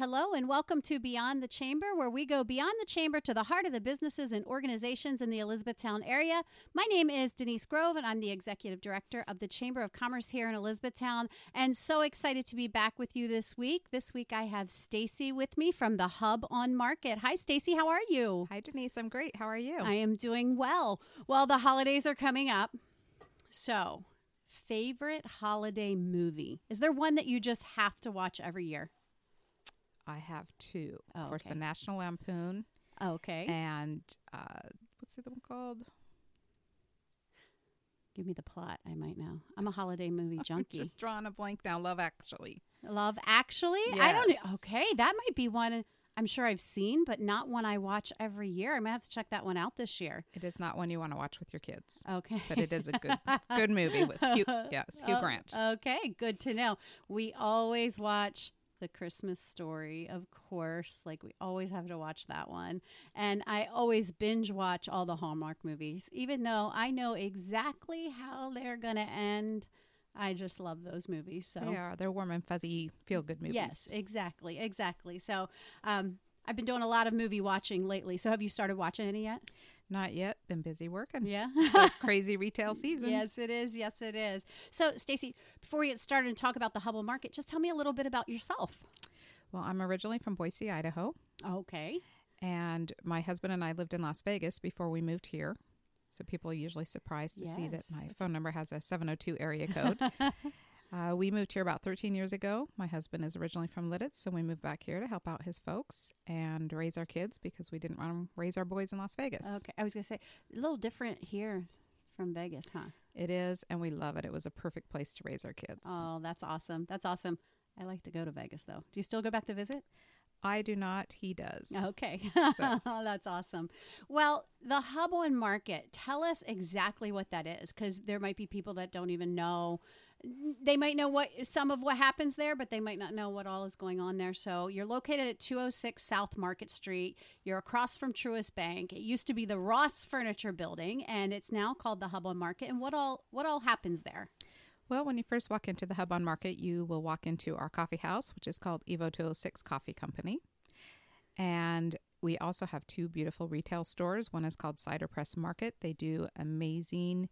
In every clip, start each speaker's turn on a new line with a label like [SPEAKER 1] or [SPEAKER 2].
[SPEAKER 1] Hello, and welcome to Beyond the Chamber, where we go beyond the chamber to the heart of the businesses and organizations in the Elizabethtown area. My name is Denise Grove, and I'm the executive director of the Chamber of Commerce here in Elizabethtown. And so excited to be back with you this week. This week, I have Stacey with me from the Hub on Market. Hi, Stacey. How are you?
[SPEAKER 2] Hi, Denise. I'm great. How are you?
[SPEAKER 1] I am doing well. Well, the holidays are coming up, so favorite holiday movie? Is there one that you just have to watch every year?
[SPEAKER 2] I have two.
[SPEAKER 1] Oh,
[SPEAKER 2] of course,
[SPEAKER 1] okay.
[SPEAKER 2] the National Lampoon
[SPEAKER 1] Okay.
[SPEAKER 2] and uh, what's the other one called?
[SPEAKER 1] Give me the plot. I might know. I'm a holiday movie junkie.
[SPEAKER 2] Just drawing a blank now. Love Actually.
[SPEAKER 1] Love Actually. I don't. Okay, that might be one. I'm sure I've seen, but not one I watch every year. I might have to check that one out this year.
[SPEAKER 2] It is not one you want to watch with your kids,
[SPEAKER 1] Okay.
[SPEAKER 2] but it is a good good movie with Hugh. Yes, Hugh
[SPEAKER 1] Oh,
[SPEAKER 2] Grant.
[SPEAKER 1] Okay, good to know. We always watch the Christmas story, of course. Like we always have to watch that one. And I always binge watch all the Hallmark movies, even though I know exactly how they're going to end. I just love those movies. So
[SPEAKER 2] They are. They're warm and fuzzy, feel good movies.
[SPEAKER 1] Yes, exactly, exactly. So, um, I've been doing a lot of movie watching lately. So, have you started watching any yet?
[SPEAKER 2] Not yet. Been busy working.
[SPEAKER 1] Yeah.
[SPEAKER 2] It's a crazy retail season.
[SPEAKER 1] yes, it is. Yes, it is. So, Stacey, before we get started and talk about the Hub on Market, just tell me a little bit about yourself.
[SPEAKER 2] Well, I'm originally from Boise, Idaho,
[SPEAKER 1] Okay.
[SPEAKER 2] and my husband and I lived in Las Vegas before we moved here. So people are usually surprised to see that
[SPEAKER 1] Yes,
[SPEAKER 2] my phone number has a 702 area code. uh, we moved here about 13 years ago. My husband is originally from Lititz, so we moved back here to help out his folks and raise our kids because we didn't want to raise our boys in Las Vegas.
[SPEAKER 1] Okay. I was going to say, a little different here from Vegas, huh?
[SPEAKER 2] It is, and we love it. It was a perfect place to raise our kids.
[SPEAKER 1] Oh, that's awesome. That's awesome. I like to go to Vegas, though. Do you still go back to visit?
[SPEAKER 2] I do not, he does.
[SPEAKER 1] Okay.
[SPEAKER 2] So-
[SPEAKER 1] That's awesome. Well, the Hub on Market, tell us exactly what that is because there might be people that don't even know. They might know what some of what happens there, but they might not know what all is going on there. So you're located at 206 South Market Street. You're across from Truist Bank. It used to be the Ross Furniture Building, and it's now called the Hub on Market. And what all what all happens there?
[SPEAKER 2] Well, when you first walk into the Hub on Market, you will walk into our coffee house, which is called Evo 206 Coffee Company. And we also have two beautiful retail stores. One is called Cider Press Market. They do amazing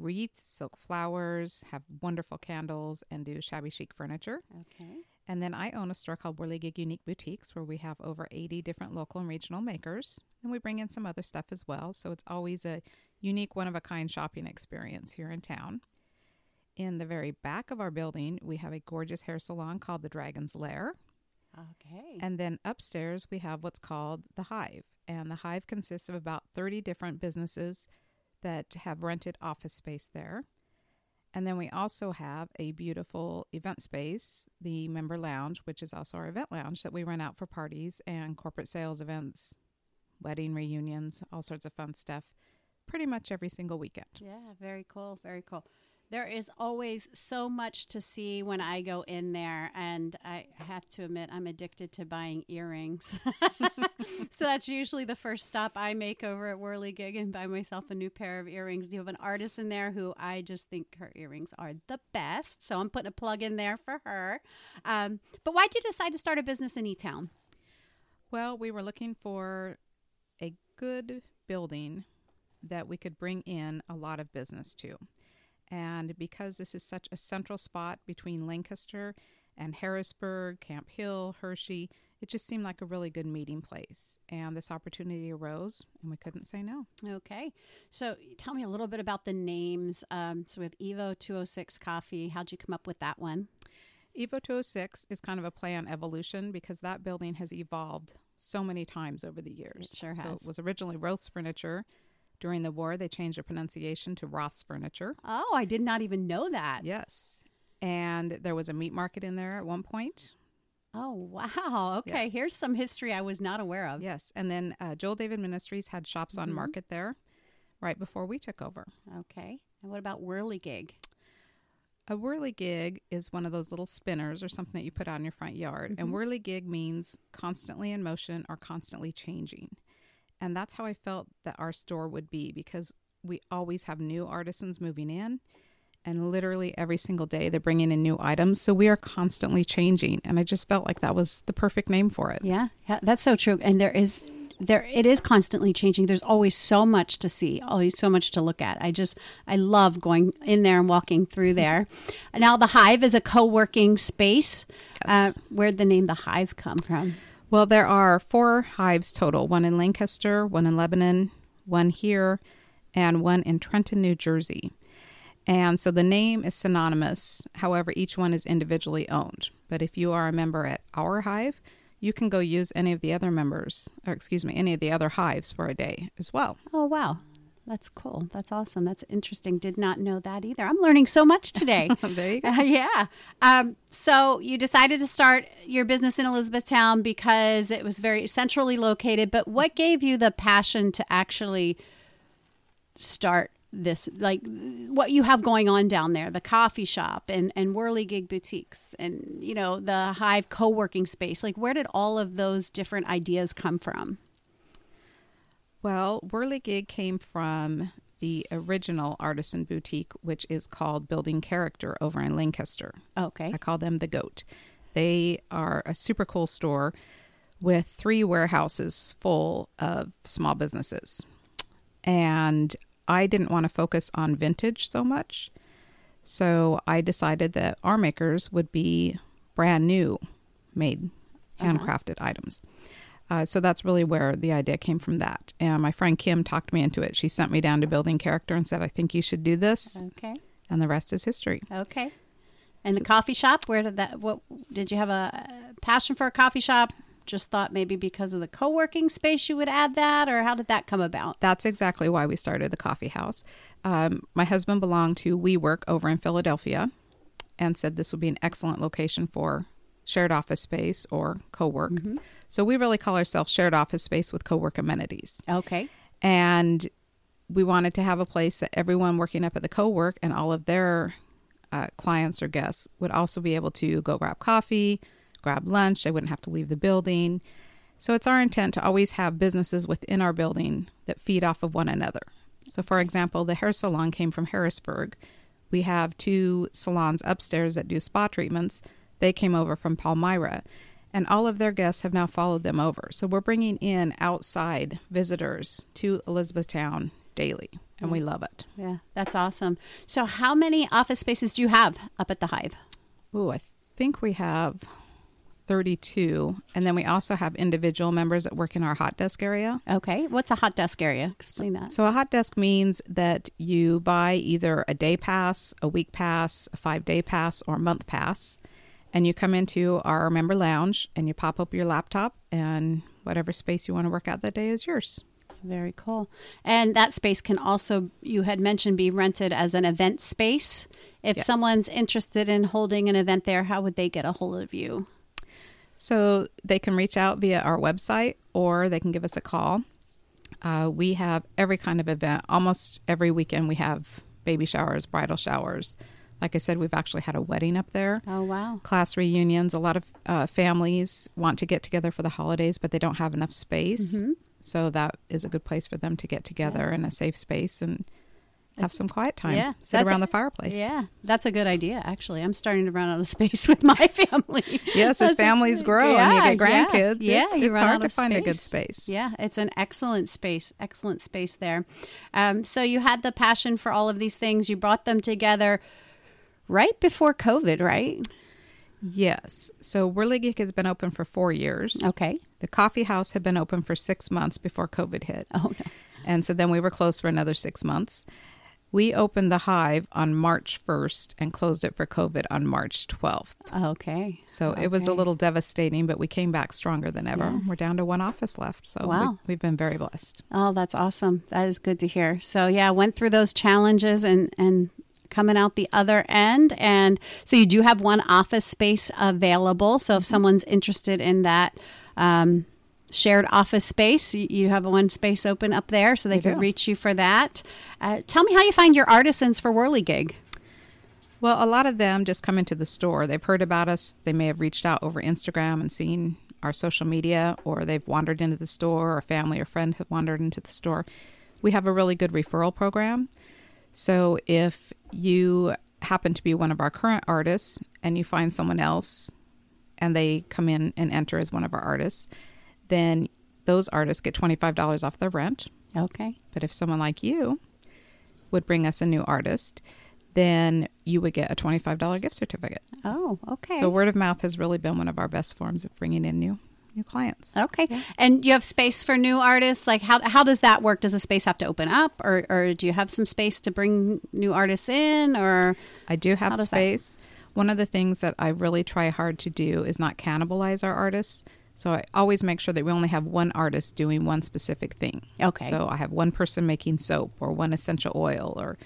[SPEAKER 2] wreaths, silk flowers, have wonderful candles, and do shabby chic furniture.
[SPEAKER 1] Okay.
[SPEAKER 2] And then I own a store called Whirligig Unique Boutiques where we have over 80 different local and regional makers. And we bring in some other stuff as well. So it's always a unique, one of a kind shopping experience here in town. In the very back of our building, we have a gorgeous hair salon called the Dragon's Lair.
[SPEAKER 1] Okay.
[SPEAKER 2] And then upstairs, we have what's called the Hive. And the Hive consists of about 30 different businesses that have rented office space there. And then we also have a beautiful event space, the Member Lounge, which is also our event lounge that we rent out for parties and corporate sales events, wedding reunions, all sorts of fun stuff, pretty much every single weekend.
[SPEAKER 1] Yeah, very cool. Very cool. There is always so much to see when I go in there, and I have to admit, I'm addicted to buying earrings. so that's usually the first stop I make over at Whirligig and buy myself a new pair of earrings. You have an artist in there who I just think her earrings are the best. So I'm putting a plug in there for her. Um, but why'd you decide to start a business in E Town?
[SPEAKER 2] Well, we were looking for a good building that we could bring in a lot of business to. And because this is such a central spot between Lancaster and Harrisburg, Camp Hill, Hershey, it just seemed like a really good meeting place. And this opportunity arose, and we couldn't say no.
[SPEAKER 1] Okay. So tell me a little bit about the names. Um, so we have Evo 206 Coffee. How'd you come up with that one?
[SPEAKER 2] Evo 206 is kind of a play on evolution because that building has evolved so many times over the years.
[SPEAKER 1] It sure
[SPEAKER 2] So
[SPEAKER 1] has.
[SPEAKER 2] it was originally Roth's Furniture. During the war, they changed the pronunciation to Roth's Furniture.
[SPEAKER 1] Oh, I did not even know that.
[SPEAKER 2] Yes. And there was a meat market in there at one point.
[SPEAKER 1] Oh, wow. Okay.
[SPEAKER 2] Yes.
[SPEAKER 1] Here's some history I was not aware of.
[SPEAKER 2] Yes. And then uh, Joel David Ministries had shops on
[SPEAKER 1] Mhm.
[SPEAKER 2] market there right before we took over.
[SPEAKER 1] Okay. And what about Whirligig?
[SPEAKER 2] A whirligig is one of those little spinners or something that you put out in your front yard. And
[SPEAKER 1] Mhm.
[SPEAKER 2] whirligig means constantly in motion or constantly changing. And that's how I felt that our store would be because we always have new artisans moving in and literally every single day they're bringing in new items. So we are constantly changing, and I just felt like that was the perfect name for it.
[SPEAKER 1] Yeah, yeah, that's so true. And there is there it is constantly changing. There's always so much to see, always so much to look at. I just I love going in there and walking through there. Now the Hive is a co-working space.
[SPEAKER 2] Yes.
[SPEAKER 1] Uh, where'd the name the Hive come from?
[SPEAKER 2] Well, there are four hives total: one in Lancaster, one in Lebanon, one here, and one in Trenton, New Jersey. And so the name is synonymous. However, each one is individually owned. But if you are a member at our hive, you can go use any of the other members, or excuse me, any of the other hives for a day as well.
[SPEAKER 1] Oh wow. That's cool. That's awesome. That's interesting. Did not know that either. I'm learning so much today.
[SPEAKER 2] there you go.
[SPEAKER 1] Uh, yeah. Um, so you decided to start your business in Elizabethtown because it was very centrally located. But what gave you the passion to actually start this? Like what you have going on down there, the coffee shop and and Whirligig boutiques, and you know the Hive co-working space. Like where did all of those different ideas come from?
[SPEAKER 2] Well, Whirligig came from the original artisan boutique, which is called Building Character over in Lancaster.
[SPEAKER 1] Okay.
[SPEAKER 2] I call them the GOAT. They are a super cool store with three warehouses full of small businesses. And I didn't want to focus on vintage so much. So I decided that our makers would be brand new, made,
[SPEAKER 1] Uh-huh.
[SPEAKER 2] handcrafted items. Uh, so that's really where the idea came from that. And my friend Kim talked me into it. She sent me down to building character and said, I think you should do this.
[SPEAKER 1] Okay.
[SPEAKER 2] And the rest is history.
[SPEAKER 1] Okay. And the coffee shop, where did that? What did you have a passion for a coffee shop? Just thought maybe because of the co-working space you would add that, or how did that come about?
[SPEAKER 2] That's exactly why we started the coffee house. Um, my husband belonged to WeWork over in Philadelphia and said this would be an excellent location for shared office space or co work. So we really call ourselves shared office space with co work amenities.
[SPEAKER 1] Okay.
[SPEAKER 2] And we wanted to have a place that everyone working up at the co work and all of their uh, clients or guests would also be able to go grab coffee, grab lunch. They wouldn't have to leave the building. So it's our intent to always have businesses within our building that feed off of one another. So, for example, the hair salon came from Harrisburg. We have two salons upstairs that do spa treatments. They came over from Palmyra, and all of their guests have now followed them over. So, we're bringing in outside visitors to Elizabethtown daily, and we love it.
[SPEAKER 1] Yeah, that's awesome. So, how many office spaces do you have up at the Hive?
[SPEAKER 2] Ooh, I think we have 32. And then we also have individual members that work in our hot desk area.
[SPEAKER 1] Okay. What's a hot desk area? Explain that.
[SPEAKER 2] So, a hot desk means that you buy either a day pass, a week pass, a five day pass, or a month pass. And you come into our member lounge and you pop up your laptop, and whatever space you want to work out that day is yours.
[SPEAKER 1] Very cool. And that space can also, you had mentioned, be rented as an event space. If
[SPEAKER 2] Yes.
[SPEAKER 1] someone's interested in holding an event there, how would they get a hold of you?
[SPEAKER 2] So they can reach out via our website or they can give us a call. Uh, we have every kind of event. Almost every weekend, we have baby showers, bridal showers. Like I said, we've actually had a wedding up there,
[SPEAKER 1] Oh, wow.
[SPEAKER 2] class reunions. A lot of uh, families want to get together for the holidays, but they don't have enough space.
[SPEAKER 1] Mhm.
[SPEAKER 2] So that is a good place for them to get together in a safe space and have some quiet time.
[SPEAKER 1] yeah,
[SPEAKER 2] sit
[SPEAKER 1] that's a-
[SPEAKER 2] around the fireplace.
[SPEAKER 1] Yeah, that's a good idea, actually. I'm starting to run out of space with my family.
[SPEAKER 2] Yes, as
[SPEAKER 1] a-
[SPEAKER 2] families grow and
[SPEAKER 1] Yeah,
[SPEAKER 2] you get grandkids,
[SPEAKER 1] Yeah,
[SPEAKER 2] it's, it's hard to find a good
[SPEAKER 1] space.
[SPEAKER 2] space.
[SPEAKER 1] Yeah, it's an excellent space, excellent space there. Um, so you had the passion for all of these things. You brought them together right before COVID, right?
[SPEAKER 2] Yes. So Whirligig has been open for four years.
[SPEAKER 1] Okay.
[SPEAKER 2] The coffee house had been open for six months before COVID hit.
[SPEAKER 1] Oh,
[SPEAKER 2] And so then we were closed for another six months. We opened the hive on March 1st and closed it for COVID on March 12th.
[SPEAKER 1] okay.
[SPEAKER 2] So it was a little devastating, but we came back stronger than ever.
[SPEAKER 1] Yeah.
[SPEAKER 2] We're down to one office left. So
[SPEAKER 1] Wow.
[SPEAKER 2] we, we've been very blessed.
[SPEAKER 1] Oh, that's awesome. That is good to hear. So yeah, went through those challenges and and coming out the other end. And so you do have one office space available. So if someone's interested in that um, shared office space, you, have one space open up there, so they could
[SPEAKER 2] do.
[SPEAKER 1] reach you for that. Uh, tell me how you find your artisans for Whirligig.
[SPEAKER 2] Well, a lot of them just come into the store. They've heard about us. They may have reached out over Instagram and seen our social media, or they've wandered into the store, or family or friend have wandered into the store. We have a really good referral program. So if you happen to be one of our current artists and you find someone else and they come in and enter as one of our artists, then those artists get $25 off their rent.
[SPEAKER 1] Okay.
[SPEAKER 2] But if someone like you would bring us a new artist, then you would get a $25 gift certificate.
[SPEAKER 1] Oh, okay.
[SPEAKER 2] So word of mouth has really been one of our best forms of bringing in new new clients.
[SPEAKER 1] Okay. And you have space for new artists? Like how how does that work? Does a space have to open up or or do you have some space to bring new artists in or
[SPEAKER 2] I do have
[SPEAKER 1] does that-
[SPEAKER 2] space. One of the things that I really try hard to do is not cannibalize our artists. So I always make sure that we only have one artist doing one specific thing.
[SPEAKER 1] Okay.
[SPEAKER 2] So I have one person making soap or one essential oil or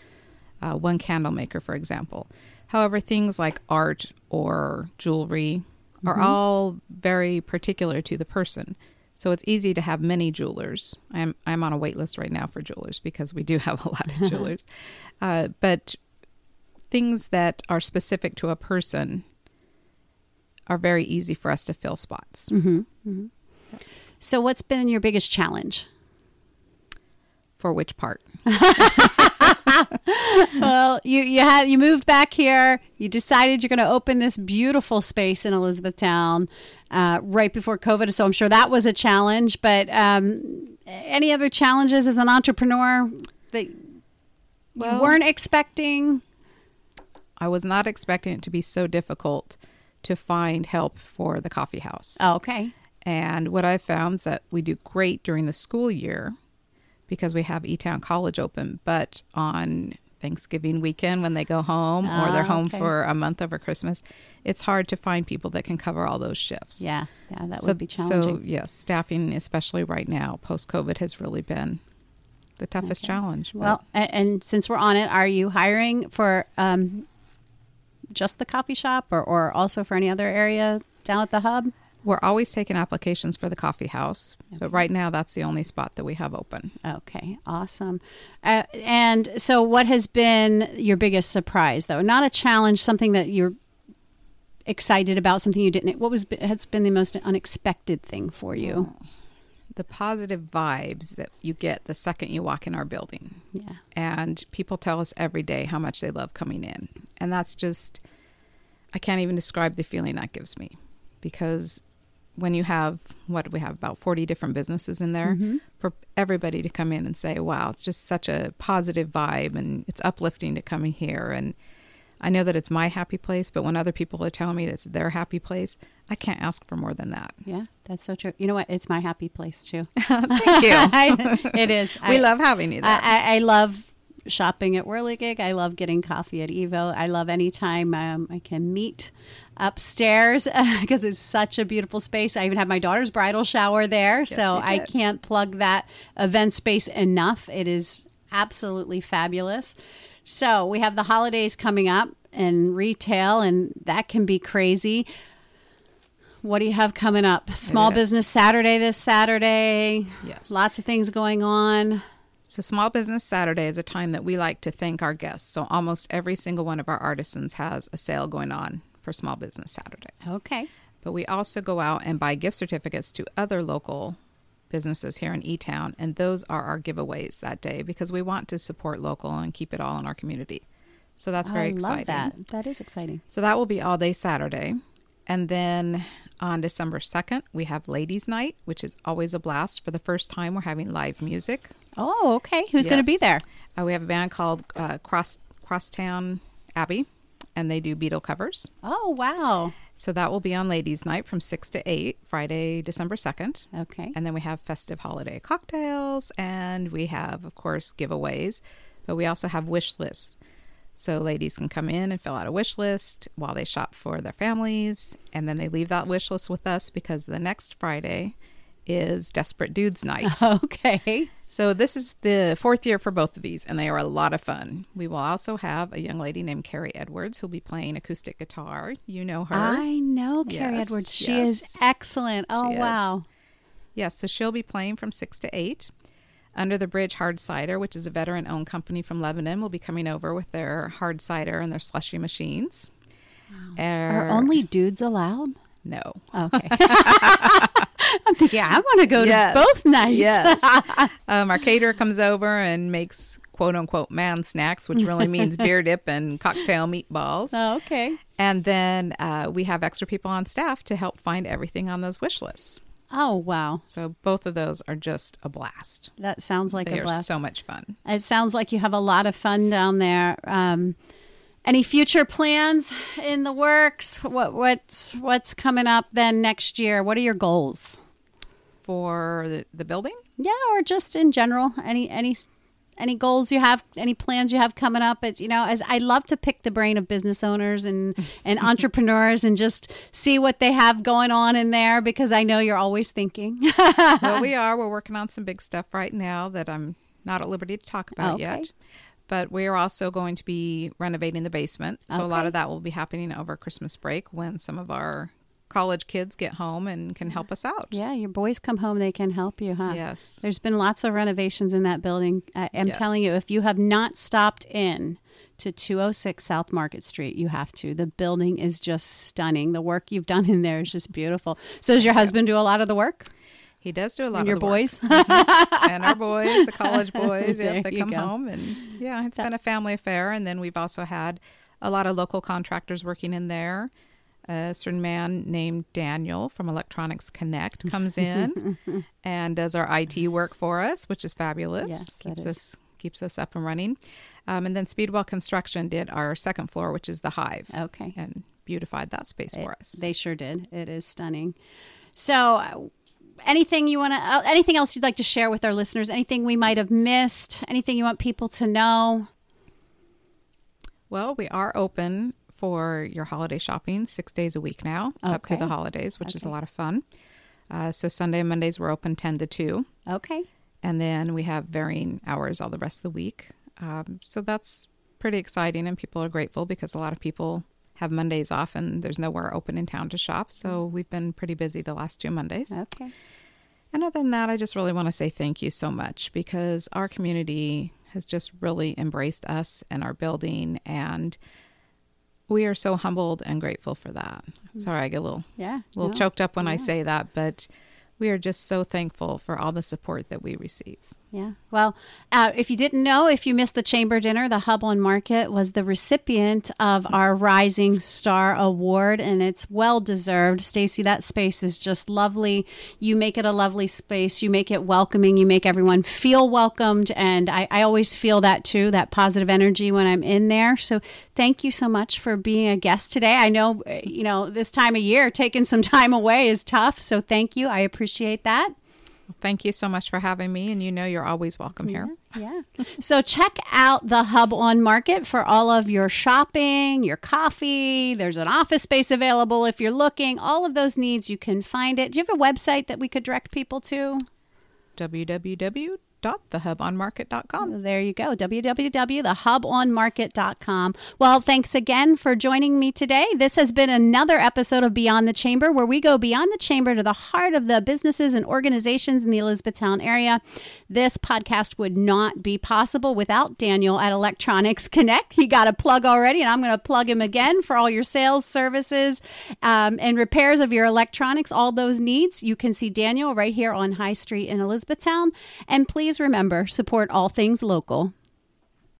[SPEAKER 2] uh, one candle maker, for example. However, things like art or jewelry are mm-hmm. all very particular to the person. So it's easy to have many jewelers. I'm I'm on a wait list right now for jewelers because we do have a lot of jewelers. Uh, but things that are specific to a person are very easy for us to fill spots. Mm-hmm. Mm-hmm.
[SPEAKER 1] So what's been your biggest challenge?
[SPEAKER 2] For which part?
[SPEAKER 1] well, you you had you moved back here. You decided you're going to open this beautiful space in Elizabethtown uh, right before COVID. So I'm sure that was a challenge. But um, any other challenges as an entrepreneur that you weren't expecting?
[SPEAKER 2] I was not expecting it to be so difficult to find help for the coffee house.
[SPEAKER 1] Oh, okay.
[SPEAKER 2] And what I found is that we do great during the school year because we have E Town College open, but on Thanksgiving weekend when they go home or they're
[SPEAKER 1] Ah,
[SPEAKER 2] home
[SPEAKER 1] okay.
[SPEAKER 2] for a month over Christmas, it's hard to find people that can cover all those shifts.
[SPEAKER 1] Yeah, yeah, that
[SPEAKER 2] so,
[SPEAKER 1] would be challenging.
[SPEAKER 2] So, yes, staffing, especially right now, post COVID, has really been the toughest
[SPEAKER 1] Okay.
[SPEAKER 2] challenge. but-
[SPEAKER 1] Well, and, and since we're on it, are you hiring for um, just the coffee shop or, or also for any other area down at the hub?
[SPEAKER 2] We're always taking applications for the coffee house, but right now that's the only spot that we have open.
[SPEAKER 1] Okay, awesome. Uh, and so, what has been your biggest surprise, though? Not a challenge, something that you're excited about, something you didn't. What was has been the most unexpected thing for you?
[SPEAKER 2] The positive vibes that you get the second you walk in our building.
[SPEAKER 1] Yeah.
[SPEAKER 2] and people tell us every day how much they love coming in and that's just i can't even describe the feeling that gives me because when you have what do we have about 40 different businesses in there
[SPEAKER 1] Mhm.
[SPEAKER 2] for everybody to come in and say wow it's just such a positive vibe and it's uplifting to come in here and i know that it's my happy place but when other people are telling me it's their happy place i can't ask for more than that
[SPEAKER 1] Yeah, that's so true. You know what? It's my happy place too.
[SPEAKER 2] thank you
[SPEAKER 1] I- it is.
[SPEAKER 2] we
[SPEAKER 1] I-
[SPEAKER 2] love having you there
[SPEAKER 1] I, I love shopping at Whirligig. I love getting coffee at Evo. I love any time um, I can meet upstairs because it's such a beautiful space. I even have my daughter's bridal shower there, so I can't plug that event space enough. It is absolutely fabulous. So we have the holidays coming up and retail, and that can be crazy. What do you have coming up? Small. Business Saturday this Saturday.
[SPEAKER 2] yes
[SPEAKER 1] Lots of things going on.
[SPEAKER 2] So, Small Business Saturday is a time that we like to thank our guests. So, almost every single one of our artisans has a sale going on for Small Business Saturday.
[SPEAKER 1] Okay.
[SPEAKER 2] But we also go out and buy gift certificates to other local businesses here in E Town, and those are our giveaways that day because we want to support local and keep it all in our community. So, that's very
[SPEAKER 1] I
[SPEAKER 2] exciting.
[SPEAKER 1] that. That is exciting.
[SPEAKER 2] So, that will be all day Saturday. And then on December 2nd, we have Ladies' Night, which is always a blast. For the first time, we're having live music.
[SPEAKER 1] Oh, okay. Who's going to be there?
[SPEAKER 2] Uh, we have a band called uh, Cross Crosstown Abbey, and they do Beatle covers.
[SPEAKER 1] Oh, wow.
[SPEAKER 2] So that will be on Ladies' Night from six to eight, Friday, December second.
[SPEAKER 1] Okay.
[SPEAKER 2] And then we have festive holiday cocktails, and we have, of course, giveaways, but we also have wish lists. So ladies can come in and fill out a wish list while they shop for their families, and then they leave that wish list with us because the next Friday is Desperate Dudes Night.
[SPEAKER 1] Okay.
[SPEAKER 2] So this is the fourth year for both of these, and they are a lot of fun. We will also have a young lady named Carrie Edwards who'll be playing acoustic guitar. You know her.
[SPEAKER 1] I know Carrie
[SPEAKER 2] Yes,
[SPEAKER 1] Edwards. She is excellent. Oh,
[SPEAKER 2] is.
[SPEAKER 1] wow.
[SPEAKER 2] Yes, so she'll be playing from six to eight. Under the Bridge Hard Cider, which is a veteran owned company from Lebanon, will be coming over with their hard cider and their slushy machines.
[SPEAKER 1] Are
[SPEAKER 2] Er,
[SPEAKER 1] only dudes allowed?
[SPEAKER 2] no.
[SPEAKER 1] Okay. I'm thinking, I want to go
[SPEAKER 2] Yes.
[SPEAKER 1] to both nights.
[SPEAKER 2] Yes. um, our caterer comes over and makes quote unquote man snacks, which really means beer dip and cocktail meatballs.
[SPEAKER 1] Oh, okay.
[SPEAKER 2] And then uh, we have extra people on staff to help find everything on those wish lists.
[SPEAKER 1] Oh, wow.
[SPEAKER 2] So both of those are just a blast.
[SPEAKER 1] That sounds like
[SPEAKER 2] they
[SPEAKER 1] a
[SPEAKER 2] are
[SPEAKER 1] blast.
[SPEAKER 2] so much fun.
[SPEAKER 1] It sounds like you have a lot of fun down there. Um, any future plans in the works? What what's what's coming up then next year? What are your goals?
[SPEAKER 2] For the, the building?
[SPEAKER 1] Yeah, or just in general, any any any goals you have, any plans you have coming up? It's you know, as I love to pick the brain of business owners and and entrepreneurs and just see what they have going on in there because I know you're always thinking.
[SPEAKER 2] well, we are. We're working on some big stuff right now that I'm not at liberty to talk about
[SPEAKER 1] Okay.
[SPEAKER 2] yet. But we are also going to be renovating the basement. So a lot of that will be happening over Christmas break when some of our college kids get home and can help us out.
[SPEAKER 1] yeah, your boys come home, they can help you, huh?
[SPEAKER 2] Yes.
[SPEAKER 1] There's been lots of renovations in that building. I am telling you, if you have not stopped in to 206 South Market Street, you have to. The building is just stunning. The work you've done in there is just beautiful. So, does your husband do a lot of the work?
[SPEAKER 2] He does do a lot
[SPEAKER 1] and
[SPEAKER 2] of
[SPEAKER 1] your
[SPEAKER 2] the work.
[SPEAKER 1] boys? Mm-hmm.
[SPEAKER 2] and our boys, the college boys, yep, they come
[SPEAKER 1] go.
[SPEAKER 2] home and yeah, it's been a family affair. And then we've also had a lot of local contractors working in there. A certain man named Daniel from Electronics Connect comes in and does our IT work for us, which is fabulous.
[SPEAKER 1] Yes,
[SPEAKER 2] keeps us keeps us up and running. Um, and then Speedwell Construction did our second floor, which is the Hive,
[SPEAKER 1] okay.
[SPEAKER 2] and beautified that space
[SPEAKER 1] It-
[SPEAKER 2] for us.
[SPEAKER 1] They sure did. It is stunning. So, uh, anything you want to, uh, anything else you'd like to share with our listeners? Anything we might have missed? Anything you want people to know?
[SPEAKER 2] Well, we are open for your holiday shopping six days a week now, up through the holidays, which is a lot of fun. Uh, so Sunday and Mondays we're open ten to two,
[SPEAKER 1] Okay.
[SPEAKER 2] and then we have varying hours all the rest of the week. Um, so that's pretty exciting, and people are grateful because a lot of people have Mondays off and there's nowhere open in town to shop. So we've been pretty busy the last two Mondays.
[SPEAKER 1] Okay.
[SPEAKER 2] And other than that, I just really want to say thank you so much because our community has just really embraced us and our building, and we are so humbled and grateful for that. Sorry, I get a little,
[SPEAKER 1] Yeah.
[SPEAKER 2] little
[SPEAKER 1] no.
[SPEAKER 2] choked up when I say that, but we are just so thankful for all the support that we receive.
[SPEAKER 1] Yeah. Well, uh, if you didn't know, if you missed the chamber dinner, the Hub on Market was the recipient of our Rising Star Award, and it's well deserved. Stacey, that space is just lovely. You make it a lovely space. You make it welcoming. You make everyone feel welcomed, and I, I always feel that too, that positive energy when I'm in there. So thank you so much for being a guest today. I know, uh, you know, this time of year, taking some time away is tough. So thank you. I appreciate that.
[SPEAKER 2] Thank you so much for having me, and you know you're always welcome here.
[SPEAKER 1] Yeah. So check out the Hub on Market for all of your shopping, your coffee. There's an office space available if you're looking. All of those needs, you can find it. Do you have a website that we could direct people to?
[SPEAKER 2] www.thehubonmarket.com.
[SPEAKER 1] There you go. www.thehubonmarket.com. Well, thanks again for joining me today. This has been another episode of Beyond the Chamber, where we go beyond the chamber to the heart of the businesses and organizations in the Elizabethtown area. This podcast would not be possible without Daniel at Electronics Connect. He got a plug already, and I'm going to plug him again for all your sales, services, um, and repairs of your electronics, all those needs. You can see Daniel right here on High Street in Elizabethtown. And please remember, support all things local.